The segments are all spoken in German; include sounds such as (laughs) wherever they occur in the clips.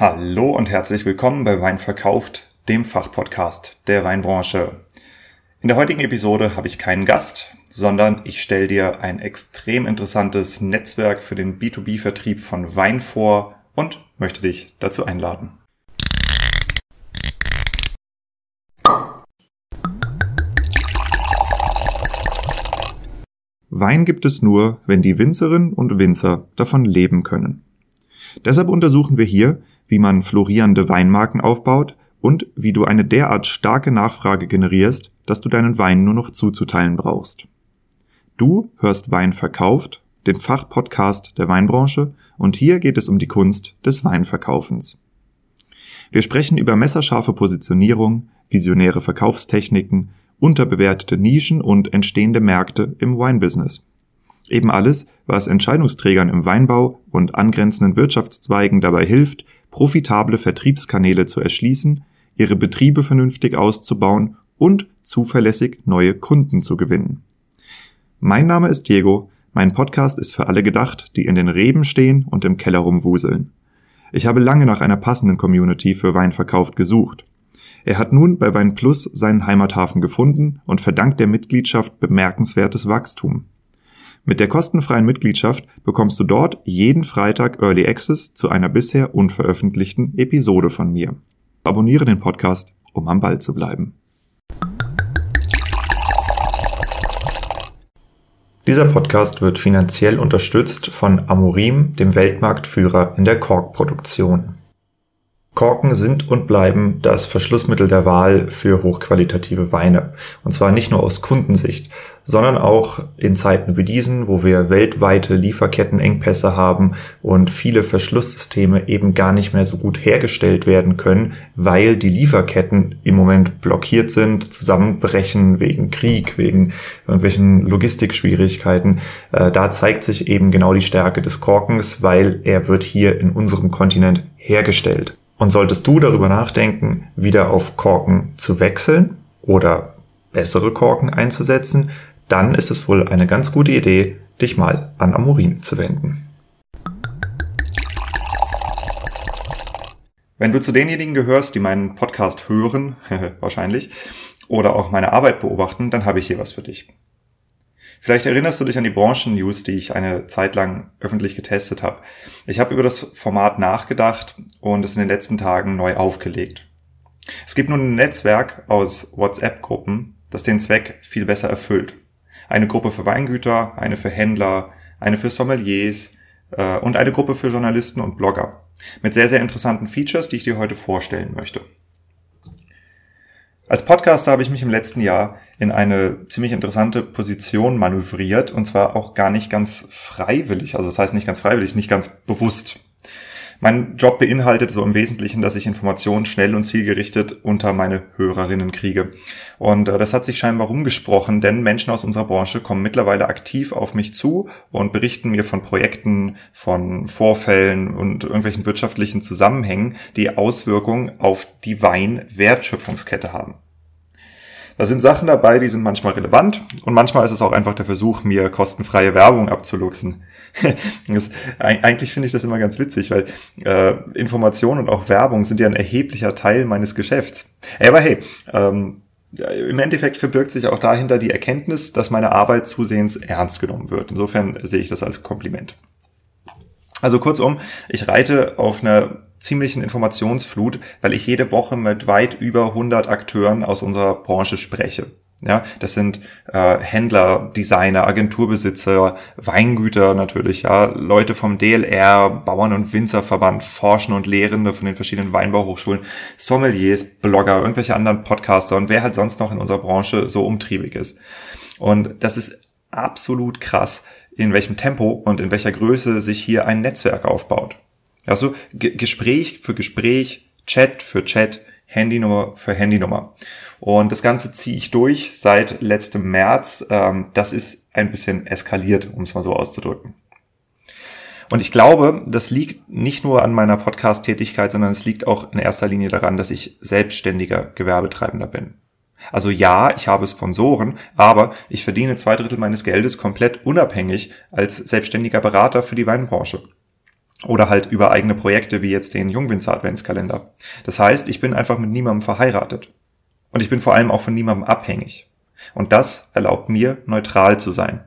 Hallo und herzlich willkommen bei Wein verkauft, dem Fachpodcast der Weinbranche. In der heutigen Episode habe ich keinen Gast, sondern ich stelle dir ein extrem interessantes Netzwerk für den B2B-Vertrieb von Wein vor und möchte dich dazu einladen. Wein gibt es nur, wenn die Winzerinnen und Winzer davon leben können. Deshalb untersuchen wir hier, wie man florierende Weinmarken aufbaut und wie du eine derart starke Nachfrage generierst, dass du deinen Wein nur noch zuzuteilen brauchst. Du hörst Wein verkauft, den Fachpodcast der Weinbranche, und hier geht es um die Kunst des Weinverkaufens. Wir sprechen über messerscharfe Positionierung, visionäre Verkaufstechniken, unterbewertete Nischen und entstehende Märkte im Weinbusiness. Eben alles, was Entscheidungsträgern im Weinbau und angrenzenden Wirtschaftszweigen dabei hilft, profitable Vertriebskanäle zu erschließen, ihre Betriebe vernünftig auszubauen und zuverlässig neue Kunden zu gewinnen. Mein Name ist Diego, mein Podcast ist für alle gedacht, die in den Reben stehen und im Keller rumwuseln. Ich habe lange nach einer passenden Community für Weinverkauf gesucht. Er hat nun bei Wein Plus seinen Heimathafen gefunden und verdankt der Mitgliedschaft bemerkenswertes Wachstum. Mit der kostenfreien Mitgliedschaft bekommst du dort jeden Freitag Early Access zu einer bisher unveröffentlichten Episode von mir. Abonniere den Podcast, um am Ball zu bleiben. Dieser Podcast wird finanziell unterstützt von Amorim, dem Weltmarktführer in der Korkproduktion. Korken sind und bleiben das Verschlussmittel der Wahl für hochqualitative Weine. Und zwar nicht nur aus Kundensicht, sondern auch in Zeiten wie diesen, wo wir weltweite Lieferkettenengpässe haben und viele Verschlusssysteme eben gar nicht mehr so gut hergestellt werden können, weil die Lieferketten im Moment blockiert sind, zusammenbrechen wegen Krieg, wegen irgendwelchen Logistikschwierigkeiten. Äh, da zeigt sich eben genau die Stärke des Korkens, weil er wird hier in unserem Kontinent hergestellt. Und solltest du darüber nachdenken, wieder auf Korken zu wechseln oder bessere Korken einzusetzen, dann ist es wohl eine ganz gute Idee, dich mal an Amorin zu wenden. Wenn du zu denjenigen gehörst, die meinen Podcast hören, (laughs) wahrscheinlich, oder auch meine Arbeit beobachten, dann habe ich hier was für dich. Vielleicht erinnerst du dich an die Branchen-News, die ich eine Zeit lang öffentlich getestet habe. Ich habe über das Format nachgedacht und es in den letzten Tagen neu aufgelegt. Es gibt nun ein Netzwerk aus WhatsApp-Gruppen, das den Zweck viel besser erfüllt. Eine Gruppe für Weingüter, eine für Händler, eine für Sommeliers äh, und eine Gruppe für Journalisten und Blogger. Mit sehr, sehr interessanten Features, die ich dir heute vorstellen möchte. Als Podcaster habe ich mich im letzten Jahr in eine ziemlich interessante Position manövriert und zwar auch gar nicht ganz freiwillig. Also das heißt nicht ganz freiwillig, nicht ganz bewusst. Mein Job beinhaltet so im Wesentlichen, dass ich Informationen schnell und zielgerichtet unter meine Hörerinnen kriege. Und äh, das hat sich scheinbar rumgesprochen, denn Menschen aus unserer Branche kommen mittlerweile aktiv auf mich zu und berichten mir von Projekten, von Vorfällen und irgendwelchen wirtschaftlichen Zusammenhängen, die Auswirkungen auf die Weinwertschöpfungskette haben. Da sind Sachen dabei, die sind manchmal relevant und manchmal ist es auch einfach der Versuch, mir kostenfreie Werbung abzuluxen. (laughs) das, eigentlich finde ich das immer ganz witzig, weil äh, Information und auch Werbung sind ja ein erheblicher Teil meines Geschäfts. Aber hey, ähm, im Endeffekt verbirgt sich auch dahinter die Erkenntnis, dass meine Arbeit zusehends ernst genommen wird. Insofern sehe ich das als Kompliment. Also kurzum, ich reite auf einer ziemlichen Informationsflut, weil ich jede Woche mit weit über 100 Akteuren aus unserer Branche spreche. Ja, das sind äh, Händler, Designer, Agenturbesitzer, Weingüter natürlich, ja, Leute vom DLR, Bauern- und Winzerverband, Forschen und Lehrende von den verschiedenen Weinbauhochschulen, Sommeliers, Blogger, irgendwelche anderen Podcaster und wer halt sonst noch in unserer Branche so umtriebig ist. Und das ist absolut krass, in welchem Tempo und in welcher Größe sich hier ein Netzwerk aufbaut. Also G Gespräch für Gespräch, Chat für Chat, Handynummer für Handynummer. Und das Ganze ziehe ich durch seit letztem März. Ähm, das ist ein bisschen eskaliert, um es mal so auszudrücken. Und ich glaube, das liegt nicht nur an meiner Podcast-Tätigkeit, sondern es liegt auch in erster Linie daran, dass ich selbstständiger Gewerbetreibender bin. Also ja, ich habe Sponsoren, aber ich verdiene zwei Drittel meines Geldes komplett unabhängig als selbstständiger Berater für die Weinbranche. Oder halt über eigene Projekte wie jetzt den Jungwinzer Adventskalender. Das heißt, ich bin einfach mit niemandem verheiratet. Und ich bin vor allem auch von niemandem abhängig. Und das erlaubt mir, neutral zu sein.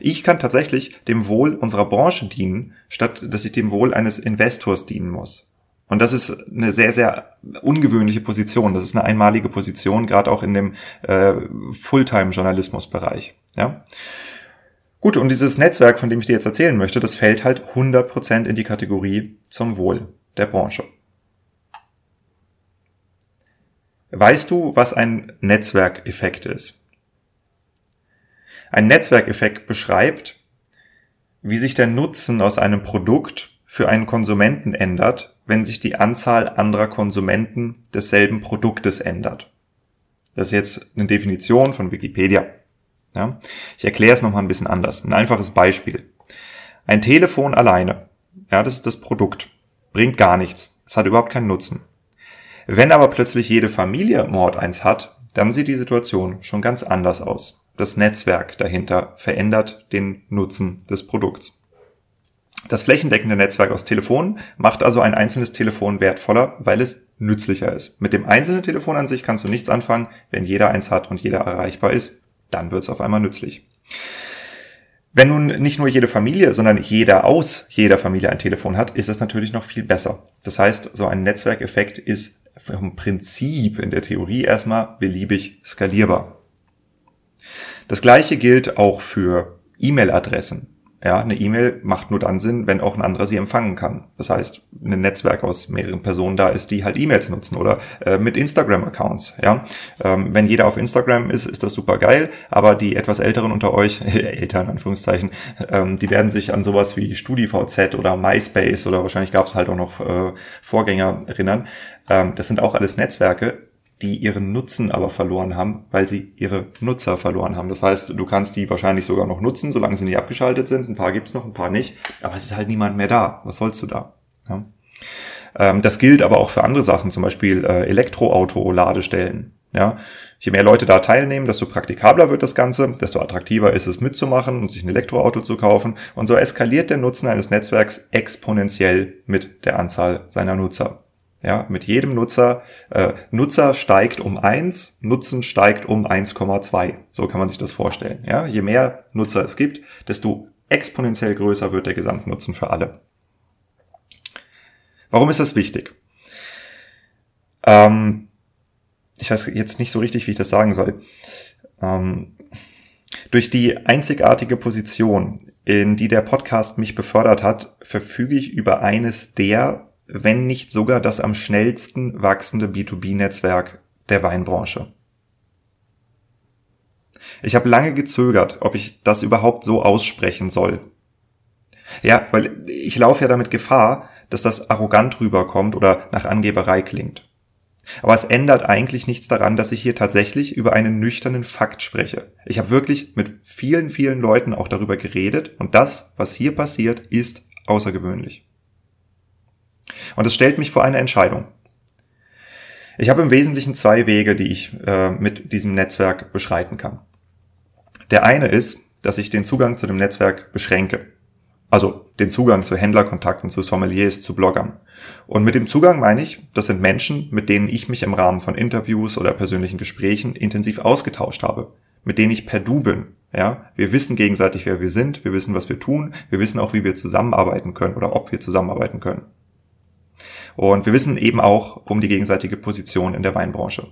Ich kann tatsächlich dem Wohl unserer Branche dienen, statt dass ich dem Wohl eines Investors dienen muss. Und das ist eine sehr, sehr ungewöhnliche Position. Das ist eine einmalige Position, gerade auch in dem äh, Fulltime-Journalismusbereich. Ja? Gut, und dieses Netzwerk, von dem ich dir jetzt erzählen möchte, das fällt halt 100% in die Kategorie zum Wohl der Branche. Weißt du, was ein Netzwerkeffekt ist? Ein Netzwerkeffekt beschreibt, wie sich der Nutzen aus einem Produkt für einen Konsumenten ändert, wenn sich die Anzahl anderer Konsumenten desselben Produktes ändert. Das ist jetzt eine Definition von Wikipedia. Ja? Ich erkläre es nochmal ein bisschen anders. Ein einfaches Beispiel. Ein Telefon alleine, ja, das ist das Produkt, bringt gar nichts. Es hat überhaupt keinen Nutzen. Wenn aber plötzlich jede Familie Mord eins hat, dann sieht die Situation schon ganz anders aus. Das Netzwerk dahinter verändert den Nutzen des Produkts. Das flächendeckende Netzwerk aus Telefonen macht also ein einzelnes Telefon wertvoller, weil es nützlicher ist. Mit dem einzelnen Telefon an sich kannst du nichts anfangen. Wenn jeder eins hat und jeder erreichbar ist, dann wird es auf einmal nützlich. Wenn nun nicht nur jede Familie, sondern jeder aus jeder Familie ein Telefon hat, ist es natürlich noch viel besser. Das heißt, so ein Netzwerkeffekt ist vom Prinzip in der Theorie erstmal beliebig skalierbar. Das gleiche gilt auch für E-Mail-Adressen. Ja, eine E-Mail macht nur dann Sinn, wenn auch ein anderer sie empfangen kann. Das heißt, ein Netzwerk aus mehreren Personen da ist, die halt E-Mails nutzen oder äh, mit Instagram-Accounts. Ja, ähm, wenn jeder auf Instagram ist, ist das super geil. Aber die etwas älteren unter euch, (laughs) Eltern Anführungszeichen, ähm, die werden sich an sowas wie StudiVZ oder MySpace oder wahrscheinlich gab es halt auch noch äh, Vorgänger erinnern. Ähm, das sind auch alles Netzwerke, die ihren Nutzen aber verloren haben, weil sie ihre Nutzer verloren haben. Das heißt, du kannst die wahrscheinlich sogar noch nutzen, solange sie nicht abgeschaltet sind. Ein paar gibt's noch, ein paar nicht. Aber es ist halt niemand mehr da. Was sollst du da? Ja. Ähm, das gilt aber auch für andere Sachen, zum Beispiel äh, Elektroauto-Ladestellen. Ja, je mehr Leute da teilnehmen, desto praktikabler wird das Ganze, desto attraktiver ist es mitzumachen und sich ein Elektroauto zu kaufen. Und so eskaliert der Nutzen eines Netzwerks exponentiell mit der Anzahl seiner Nutzer. Ja, mit jedem Nutzer, äh, Nutzer steigt um eins, Nutzen steigt um 1,2. So kann man sich das vorstellen. Ja, je mehr Nutzer es gibt, desto exponentiell größer wird der Gesamtnutzen für alle. Warum ist das wichtig? Ähm, ich weiß jetzt nicht so richtig, wie ich das sagen soll. Ähm, durch die einzigartige Position, in die der Podcast mich befördert hat, verfüge ich über eines der wenn nicht sogar das am schnellsten wachsende B2B-Netzwerk der Weinbranche. Ich habe lange gezögert, ob ich das überhaupt so aussprechen soll. Ja, weil ich laufe ja damit Gefahr, dass das arrogant rüberkommt oder nach Angeberei klingt. Aber es ändert eigentlich nichts daran, dass ich hier tatsächlich über einen nüchternen Fakt spreche. Ich habe wirklich mit vielen, vielen Leuten auch darüber geredet und das, was hier passiert, ist außergewöhnlich. Und es stellt mich vor eine Entscheidung. Ich habe im Wesentlichen zwei Wege, die ich äh, mit diesem Netzwerk beschreiten kann. Der eine ist, dass ich den Zugang zu dem Netzwerk beschränke. Also den Zugang zu Händlerkontakten, zu Sommeliers, zu Bloggern. Und mit dem Zugang meine ich, das sind Menschen, mit denen ich mich im Rahmen von Interviews oder persönlichen Gesprächen intensiv ausgetauscht habe, mit denen ich per Du bin. Ja, wir wissen gegenseitig, wer wir sind, wir wissen, was wir tun, wir wissen auch, wie wir zusammenarbeiten können oder ob wir zusammenarbeiten können. Und wir wissen eben auch um die gegenseitige Position in der Weinbranche.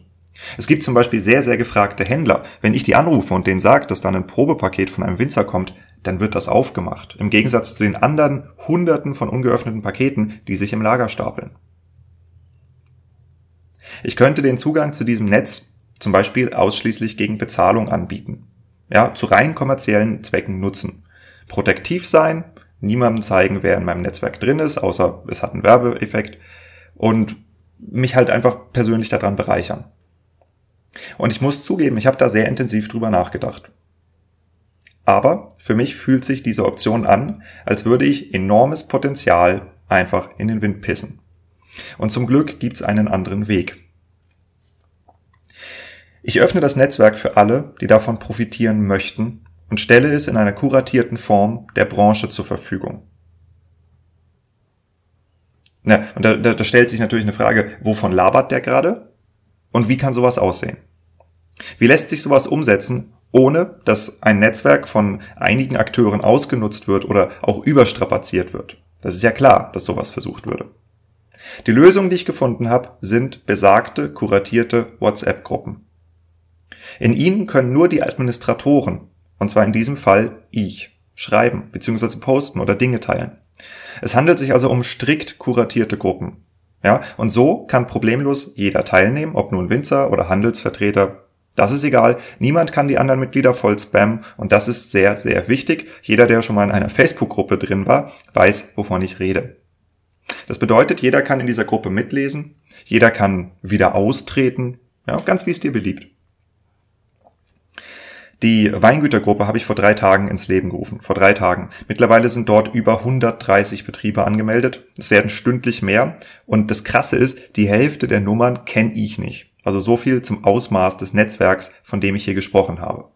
Es gibt zum Beispiel sehr, sehr gefragte Händler. Wenn ich die anrufe und denen sage, dass dann ein Probepaket von einem Winzer kommt, dann wird das aufgemacht. Im Gegensatz zu den anderen Hunderten von ungeöffneten Paketen, die sich im Lager stapeln. Ich könnte den Zugang zu diesem Netz zum Beispiel ausschließlich gegen Bezahlung anbieten. Ja, zu rein kommerziellen Zwecken nutzen. Protektiv sein, niemandem zeigen, wer in meinem Netzwerk drin ist, außer es hat einen Werbeeffekt und mich halt einfach persönlich daran bereichern. Und ich muss zugeben, ich habe da sehr intensiv drüber nachgedacht. Aber für mich fühlt sich diese Option an, als würde ich enormes Potenzial einfach in den Wind pissen. Und zum Glück gibt's einen anderen Weg. Ich öffne das Netzwerk für alle, die davon profitieren möchten und stelle es in einer kuratierten Form der Branche zur Verfügung. Na, und da, da, da stellt sich natürlich eine Frage, wovon labert der gerade? Und wie kann sowas aussehen? Wie lässt sich sowas umsetzen, ohne dass ein Netzwerk von einigen Akteuren ausgenutzt wird oder auch überstrapaziert wird? Das ist ja klar, dass sowas versucht würde. Die Lösungen, die ich gefunden habe, sind besagte, kuratierte WhatsApp-Gruppen. In ihnen können nur die Administratoren, und zwar in diesem Fall ich, schreiben bzw. posten oder Dinge teilen. Es handelt sich also um strikt kuratierte Gruppen. Ja, und so kann problemlos jeder teilnehmen, ob nun Winzer oder Handelsvertreter. Das ist egal. Niemand kann die anderen Mitglieder voll spammen und das ist sehr, sehr wichtig. Jeder, der schon mal in einer Facebook-Gruppe drin war, weiß, wovon ich rede. Das bedeutet, jeder kann in dieser Gruppe mitlesen, jeder kann wieder austreten, ja, ganz wie es dir beliebt. Die Weingütergruppe habe ich vor drei Tagen ins Leben gerufen. Vor drei Tagen. Mittlerweile sind dort über 130 Betriebe angemeldet. Es werden stündlich mehr. Und das Krasse ist, die Hälfte der Nummern kenne ich nicht. Also so viel zum Ausmaß des Netzwerks, von dem ich hier gesprochen habe.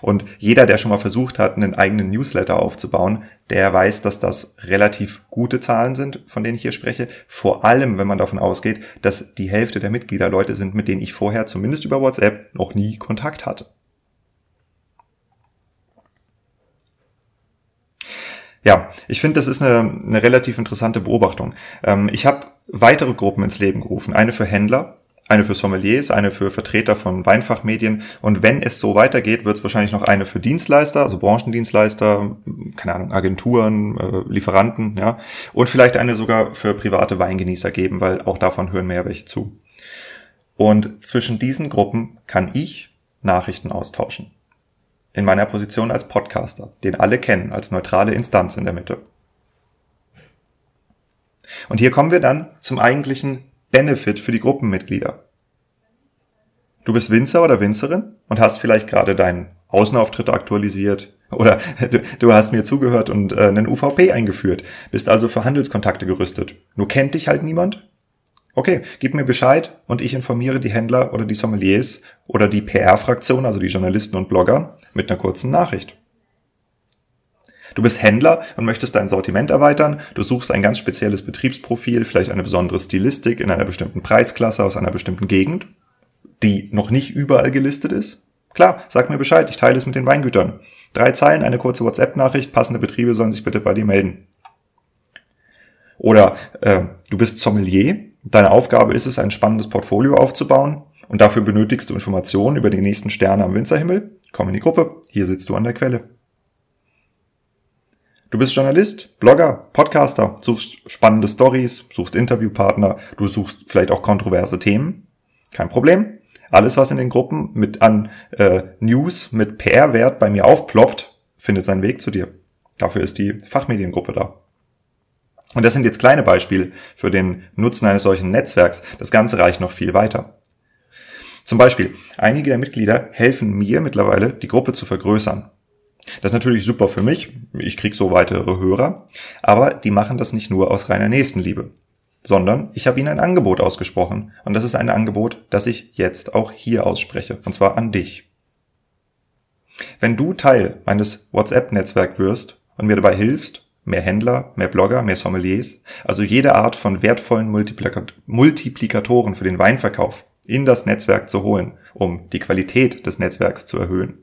Und jeder, der schon mal versucht hat, einen eigenen Newsletter aufzubauen, der weiß, dass das relativ gute Zahlen sind, von denen ich hier spreche. Vor allem, wenn man davon ausgeht, dass die Hälfte der Mitglieder Leute sind, mit denen ich vorher zumindest über WhatsApp noch nie Kontakt hatte. Ja, ich finde, das ist eine, eine relativ interessante Beobachtung. Ähm, ich habe weitere Gruppen ins Leben gerufen. Eine für Händler, eine für Sommeliers, eine für Vertreter von Weinfachmedien. Und wenn es so weitergeht, wird es wahrscheinlich noch eine für Dienstleister, also Branchendienstleister, keine Ahnung, Agenturen, äh, Lieferanten, ja. Und vielleicht eine sogar für private Weingenießer geben, weil auch davon hören mehr welche zu. Und zwischen diesen Gruppen kann ich Nachrichten austauschen in meiner Position als Podcaster, den alle kennen, als neutrale Instanz in der Mitte. Und hier kommen wir dann zum eigentlichen Benefit für die Gruppenmitglieder. Du bist Winzer oder Winzerin und hast vielleicht gerade deinen Außenauftritt aktualisiert oder (laughs) du, hast mir zugehört und äh, einen UVP eingeführt, bist also für Handelskontakte gerüstet. Nur kennt dich halt niemand Okay, gib mir Bescheid und ich informiere die Händler oder die Sommeliers oder die PR-Fraktion, also die Journalisten und Blogger, mit einer kurzen Nachricht. Du bist Händler und möchtest dein Sortiment erweitern. Du suchst ein ganz spezielles Betriebsprofil, vielleicht eine besondere Stilistik in einer bestimmten Preisklasse aus einer bestimmten Gegend, die noch nicht überall gelistet ist. Klar, sag mir Bescheid, ich teile es mit den Weingütern. Drei Zeilen, eine kurze WhatsApp-Nachricht, passende Betriebe sollen sich bitte bei dir melden. Oder äh, du bist Sommelier Deine Aufgabe ist es, ein spannendes Portfolio aufzubauen und dafür benötigst du Informationen über die nächsten Sterne am Winzerhimmel. Komm in die Gruppe, hier sitzt du an der Quelle. Du bist Journalist, Blogger, Podcaster, suchst spannende Stories, suchst Interviewpartner, du suchst vielleicht auch kontroverse Themen. Kein Problem. Alles, was in den Gruppen mit an äh, News mit PR-Wert bei mir aufploppt, findet seinen Weg zu dir. Dafür ist die Fachmediengruppe da. Und das sind jetzt kleine Beispiele für den Nutzen eines solchen Netzwerks. Das Ganze reicht noch viel weiter. Zum Beispiel, einige der Mitglieder helfen mir mittlerweile, die Gruppe zu vergrößern. Das ist natürlich super für mich, ich krieg so weitere Hörer, aber die machen das nicht nur aus reiner Nächstenliebe, sondern ich habe ihnen ein Angebot ausgesprochen und das ist ein Angebot, das ich jetzt auch hier ausspreche, und zwar an dich. Wenn du Teil meines WhatsApp-Netzwerks wirst und mir dabei hilfst, mehr Händler, mehr Blogger, mehr Sommeliers, also jede Art von wertvollen Multiplikatoren für den Weinverkauf in das Netzwerk zu holen, um die Qualität des Netzwerks zu erhöhen.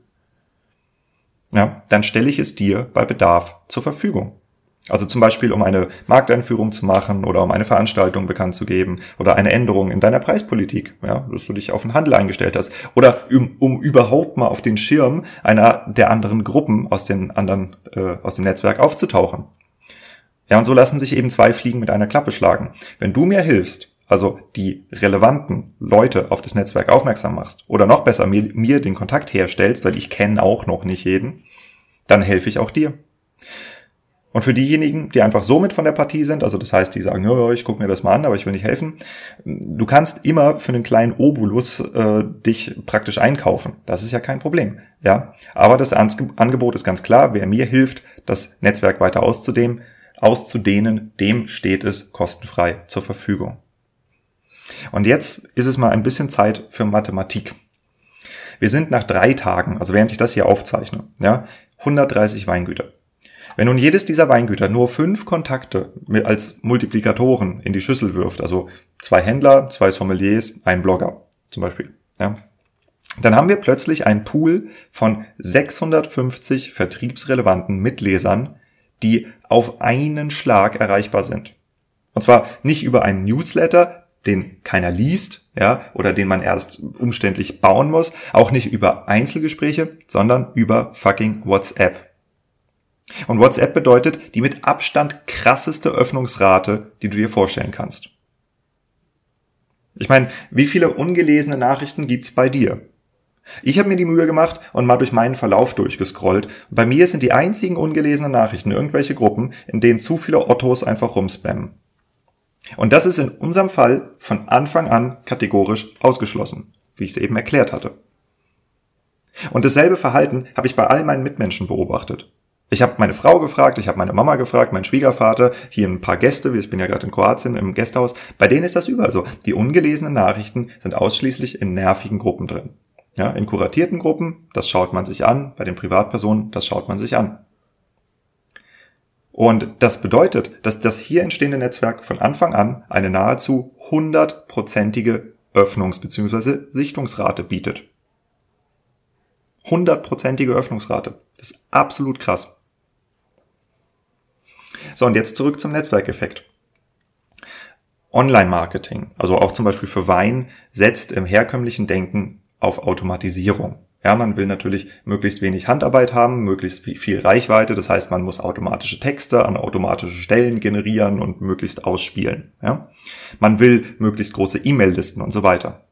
Ja, dann stelle ich es dir bei Bedarf zur Verfügung. Also zum Beispiel, um eine Markteinführung zu machen oder um eine Veranstaltung bekannt zu geben oder eine Änderung in deiner Preispolitik, ja, dass du dich auf den Handel eingestellt hast oder um, um überhaupt mal auf den Schirm einer der anderen Gruppen aus den anderen äh, aus dem Netzwerk aufzutauchen. Ja, und so lassen sich eben zwei Fliegen mit einer Klappe schlagen. Wenn du mir hilfst, also die relevanten Leute auf das Netzwerk aufmerksam machst oder noch besser mir, mir den Kontakt herstellst, weil ich kenne auch noch nicht jeden, dann helfe ich auch dir. Und für diejenigen, die einfach so mit von der Partie sind, also das heißt, die sagen, ja, ich gucke mir das mal an, aber ich will nicht helfen, du kannst immer für einen kleinen Obolus äh, dich praktisch einkaufen. Das ist ja kein Problem. Ja, aber das Angebot ist ganz klar. Wer mir hilft, das Netzwerk weiter auszudehnen, auszudehnen, dem steht es kostenfrei zur Verfügung. Und jetzt ist es mal ein bisschen Zeit für Mathematik. Wir sind nach drei Tagen, also während ich das hier aufzeichne, ja, 130 Weingüter. Wenn nun jedes dieser Weingüter nur fünf Kontakte als Multiplikatoren in die Schüssel wirft, also zwei Händler, zwei Sommeliers, ein Blogger zum Beispiel, ja, dann haben wir plötzlich einen Pool von 650 vertriebsrelevanten Mitlesern, die auf einen Schlag erreichbar sind. Und zwar nicht über einen Newsletter, den keiner liest, ja, oder den man erst umständlich bauen muss, auch nicht über Einzelgespräche, sondern über fucking WhatsApp. Und WhatsApp bedeutet die mit Abstand krasseste Öffnungsrate, die du dir vorstellen kannst. Ich meine, wie viele ungelesene Nachrichten gibt's bei dir? Ich habe mir die Mühe gemacht und mal durch meinen Verlauf durchgescrollt. Bei mir sind die einzigen ungelesenen Nachrichten irgendwelche Gruppen, in denen zu viele Ottos einfach rumspammen. Und das ist in unserem Fall von Anfang an kategorisch ausgeschlossen, wie ich es eben erklärt hatte. Und dasselbe Verhalten habe ich bei all meinen Mitmenschen beobachtet. Ich habe meine Frau gefragt, ich habe meine Mama gefragt, meinen Schwiegervater, hier ein paar Gäste, ich bin ja gerade in Kroatien im Gästehaus, bei denen ist das überall so. Die ungelesenen Nachrichten sind ausschließlich in nervigen Gruppen drin. Ja, in kuratierten Gruppen, das schaut man sich an, bei den Privatpersonen, das schaut man sich an. Und das bedeutet, dass das hier entstehende Netzwerk von Anfang an eine nahezu hundertprozentige Öffnungs- bzw. Sichtungsrate bietet. Hundertprozentige Öffnungsrate. Das ist absolut krass. So, und jetzt zurück zum Netzwerkeffekt. Online-Marketing, also auch zum Beispiel für Wein, setzt im herkömmlichen Denken auf Automatisierung. Ja, man will natürlich möglichst wenig Handarbeit haben, möglichst viel Reichweite. Das heißt, man muss automatische Texte an automatische Stellen generieren und möglichst ausspielen. Ja? Man will möglichst große E-Mail-Listen und so weiter.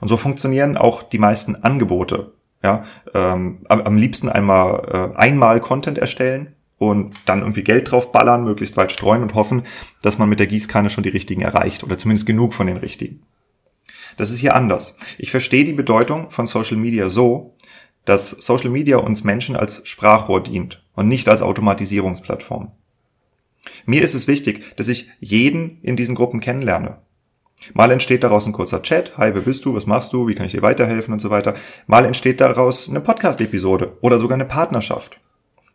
Und so funktionieren auch die meisten Angebote. Ja, ähm, am, liebsten einmal äh, einmal Content erstellen und dann irgendwie Geld drauf ballern, möglichst weit streuen und hoffen, dass man mit der Gießkanne schon die richtigen erreicht oder zumindest genug von den richtigen. Das ist hier anders. Ich verstehe die Bedeutung von Social Media so, dass Social Media uns Menschen als Sprachrohr dient und nicht als Automatisierungsplattform. Mir ist es wichtig, dass ich jeden in diesen Gruppen kennenlerne. Mal entsteht daraus ein kurzer Chat, hi, wer bist du, was machst du, wie kann ich dir weiterhelfen und so weiter. Mal entsteht daraus eine Podcast-Episode oder sogar eine Partnerschaft.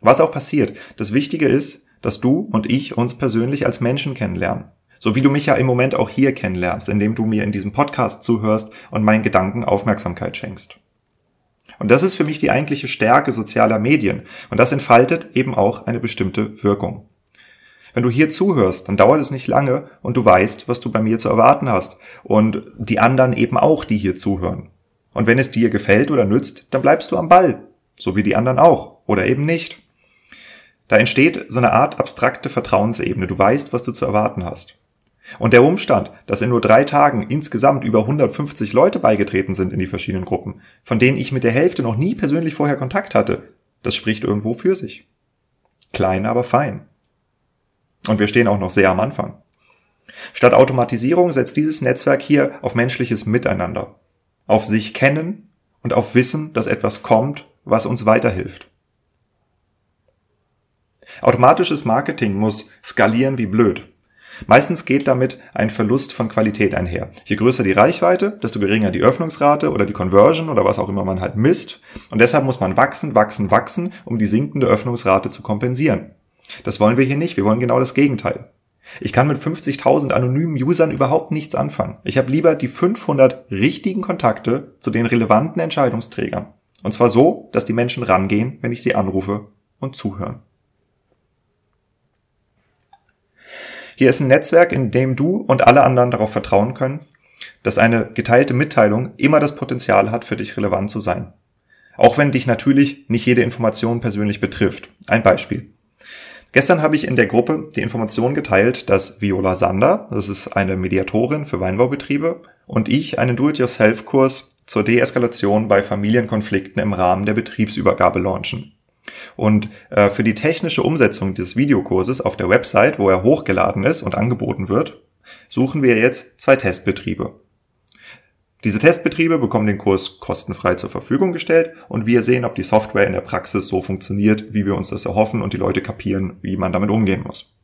Was auch passiert, das Wichtige ist, dass du und ich uns persönlich als Menschen kennenlernen. So wie du mich ja im Moment auch hier kennenlernst, indem du mir in diesem Podcast zuhörst und meinen Gedanken Aufmerksamkeit schenkst. Und das ist für mich die eigentliche Stärke sozialer Medien. Und das entfaltet eben auch eine bestimmte Wirkung. Wenn du hier zuhörst, dann dauert es nicht lange und du weißt, was du bei mir zu erwarten hast. Und die anderen eben auch, die hier zuhören. Und wenn es dir gefällt oder nützt, dann bleibst du am Ball. So wie die anderen auch. Oder eben nicht. Da entsteht so eine Art abstrakte Vertrauensebene. Du weißt, was du zu erwarten hast. Und der Umstand, dass in nur drei Tagen insgesamt über 150 Leute beigetreten sind in die verschiedenen Gruppen, von denen ich mit der Hälfte noch nie persönlich vorher Kontakt hatte, das spricht irgendwo für sich. Klein, aber fein. Und wir stehen auch noch sehr am Anfang. Statt Automatisierung setzt dieses Netzwerk hier auf menschliches Miteinander, auf sich kennen und auf Wissen, dass etwas kommt, was uns weiterhilft. Automatisches Marketing muss skalieren wie blöd. Meistens geht damit ein Verlust von Qualität einher. Je größer die Reichweite, desto geringer die Öffnungsrate oder die Conversion oder was auch immer man halt misst. Und deshalb muss man wachsen, wachsen, wachsen, um die sinkende Öffnungsrate zu kompensieren. Das wollen wir hier nicht. Wir wollen genau das Gegenteil. Ich kann mit 50.000 anonymen Usern überhaupt nichts anfangen. Ich habe lieber die 500 richtigen Kontakte zu den relevanten Entscheidungsträgern. Und zwar so, dass die Menschen rangehen, wenn ich sie anrufe und zuhören. Hier ist ein Netzwerk, in dem du und alle anderen darauf vertrauen können, dass eine geteilte Mitteilung immer das Potenzial hat, für dich relevant zu sein. Auch wenn dich natürlich nicht jede Information persönlich betrifft. Ein Beispiel. Gestern habe ich in der Gruppe die Information geteilt, dass Viola Sander, das ist eine Mediatorin für Weinbaubetriebe, und ich einen Do-it-yourself-Kurs zur Deeskalation bei Familienkonflikten im Rahmen der Betriebsübergabe launchen. Und äh, für die technische Umsetzung des Videokurses auf der Website, wo er hochgeladen ist und angeboten wird, suchen wir jetzt zwei Testbetriebe. Diese Testbetriebe bekommen den Kurs kostenfrei zur Verfügung gestellt und wir sehen, ob die Software in der Praxis so funktioniert, wie wir uns das erhoffen und die Leute kapieren, wie man damit umgehen muss.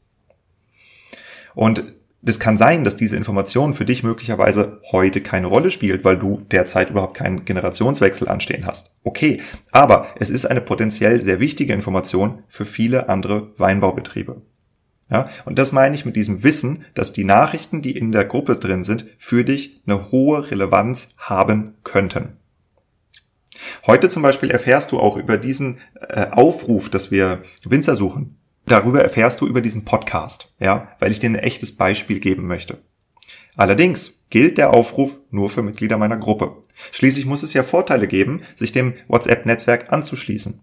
Und das kann sein, dass diese Information für dich möglicherweise heute keine Rolle spielt, weil du derzeit überhaupt keinen Generationswechsel anstehen hast. Okay, aber es ist eine potenziell sehr wichtige Information für viele andere Weinbaubetriebe. Ja, und das meine ich mit diesem Wissen, dass die Nachrichten, die in der Gruppe drin sind, für dich eine hohe Relevanz haben könnten. Heute zum Beispiel erfährst du auch über diesen äh, Aufruf, dass wir Winzer suchen, Darüber erfährst du über diesen Podcast, ja, weil ich dir ein echtes Beispiel geben möchte. Allerdings gilt der Aufruf nur für Mitglieder meiner Gruppe. Schließlich muss es ja Vorteile geben, sich dem WhatsApp-Netzwerk anzuschließen.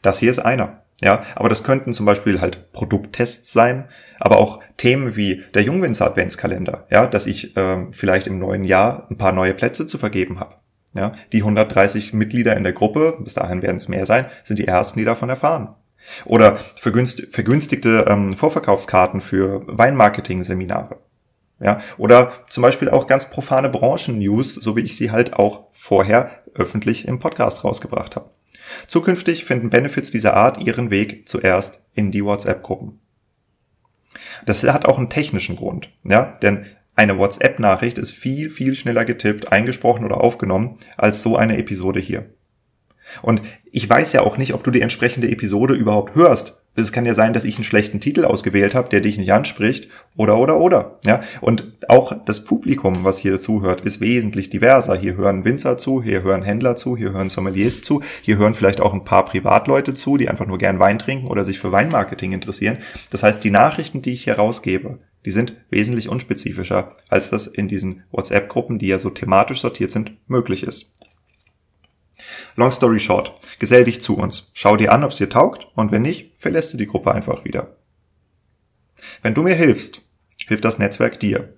Das hier ist einer. Ja, aber das könnten zum Beispiel halt Produkttests sein, aber auch Themen wie der Jungwinzer Adventskalender, ja, dass ich äh, vielleicht im neuen Jahr ein paar neue Plätze zu vergeben habe. Ja, die 130 Mitglieder in der Gruppe, bis dahin werden es mehr sein, sind die ersten, die davon erfahren. Oder vergünstigte ähm, Vorverkaufskarten für Weinmarketing-Seminare. Ja, oder zum Beispiel auch ganz profane Branchen-News, so wie ich sie halt auch vorher öffentlich im Podcast rausgebracht habe. Zukünftig finden Benefits dieser Art ihren Weg zuerst in die WhatsApp-Gruppen. Das hat auch einen technischen Grund, ja, denn eine WhatsApp-Nachricht ist viel, viel schneller getippt, eingesprochen oder aufgenommen als so eine Episode hier. Und ich weiß ja auch nicht, ob du die entsprechende Episode überhaupt hörst. Es kann ja sein, dass ich einen schlechten Titel ausgewählt habe, der dich nicht anspricht, oder oder oder. Ja, und auch das Publikum, was hier zuhört, ist wesentlich diverser. Hier hören Winzer zu, hier hören Händler zu, hier hören Sommeliers zu, hier hören vielleicht auch ein paar Privatleute zu, die einfach nur gern Wein trinken oder sich für Weinmarketing interessieren. Das heißt, die Nachrichten, die ich hier rausgebe, die sind wesentlich unspezifischer, als das in diesen WhatsApp-Gruppen, die ja so thematisch sortiert sind, möglich ist. Long story short, gesell dich zu uns, schau dir an, ob es dir taugt und wenn nicht, verlässt du die Gruppe einfach wieder. Wenn du mir hilfst, hilft das Netzwerk dir.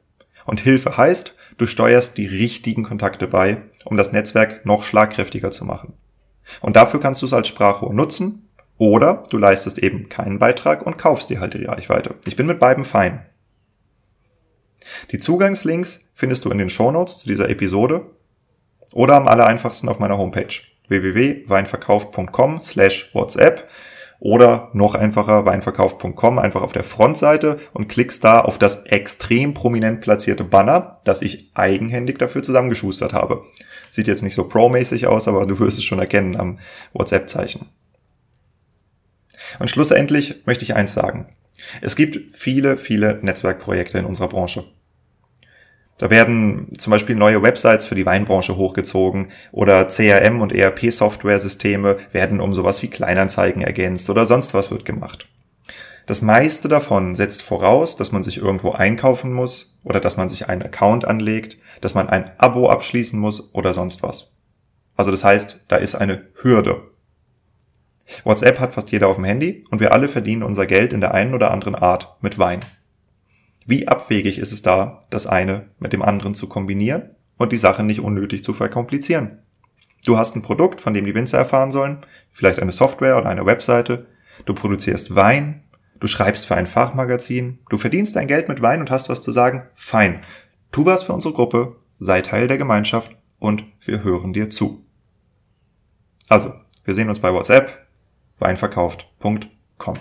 Und Hilfe heißt, du steuerst die richtigen Kontakte bei, um das Netzwerk noch schlagkräftiger zu machen. Und dafür kannst du es als Sprachrohr nutzen oder du leistest eben keinen Beitrag und kaufst dir halt die Reichweite. Ich bin mit beiden fein. Die Zugangslinks findest du in den Shownotes zu dieser Episode oder am aller einfachsten auf meiner Homepage www.weinverkauf.com slash WhatsApp oder noch einfacher weinverkauf.com einfach auf der Frontseite und klickst da auf das extrem prominent platzierte Banner, das ich eigenhändig dafür zusammengeschustert habe. Sieht jetzt nicht so pro-mäßig aus, aber du wirst es schon erkennen am WhatsApp-Zeichen. Und schlussendlich möchte ich eins sagen. Es gibt viele, viele Netzwerkprojekte in unserer Branche. Da werden zum Beispiel neue Websites für die Weinbranche hochgezogen oder CRM und ERP-Software-Systeme werden um sowas wie Kleinanzeigen ergänzt oder sonst was wird gemacht. Das meiste davon setzt voraus, dass man sich irgendwo einkaufen muss oder dass man sich einen Account anlegt, dass man ein Abo abschließen muss oder sonst was. Also das heißt, da ist eine Hürde. WhatsApp hat fast jeder auf dem Handy und wir alle verdienen unser Geld in der einen oder anderen Art mit Wein. Wie abwegig ist es da, das eine mit dem anderen zu kombinieren und die Sache nicht unnötig zu verkomplizieren? Du hast ein Produkt, von dem die Winzer erfahren sollen, vielleicht eine Software oder eine Webseite, du produzierst Wein, du schreibst für ein Fachmagazin, du verdienst dein Geld mit Wein und hast was zu sagen, fein. Tu was für unsere Gruppe, sei Teil der Gemeinschaft und wir hören dir zu. Also, wir sehen uns bei WhatsApp, weinverkauft.com.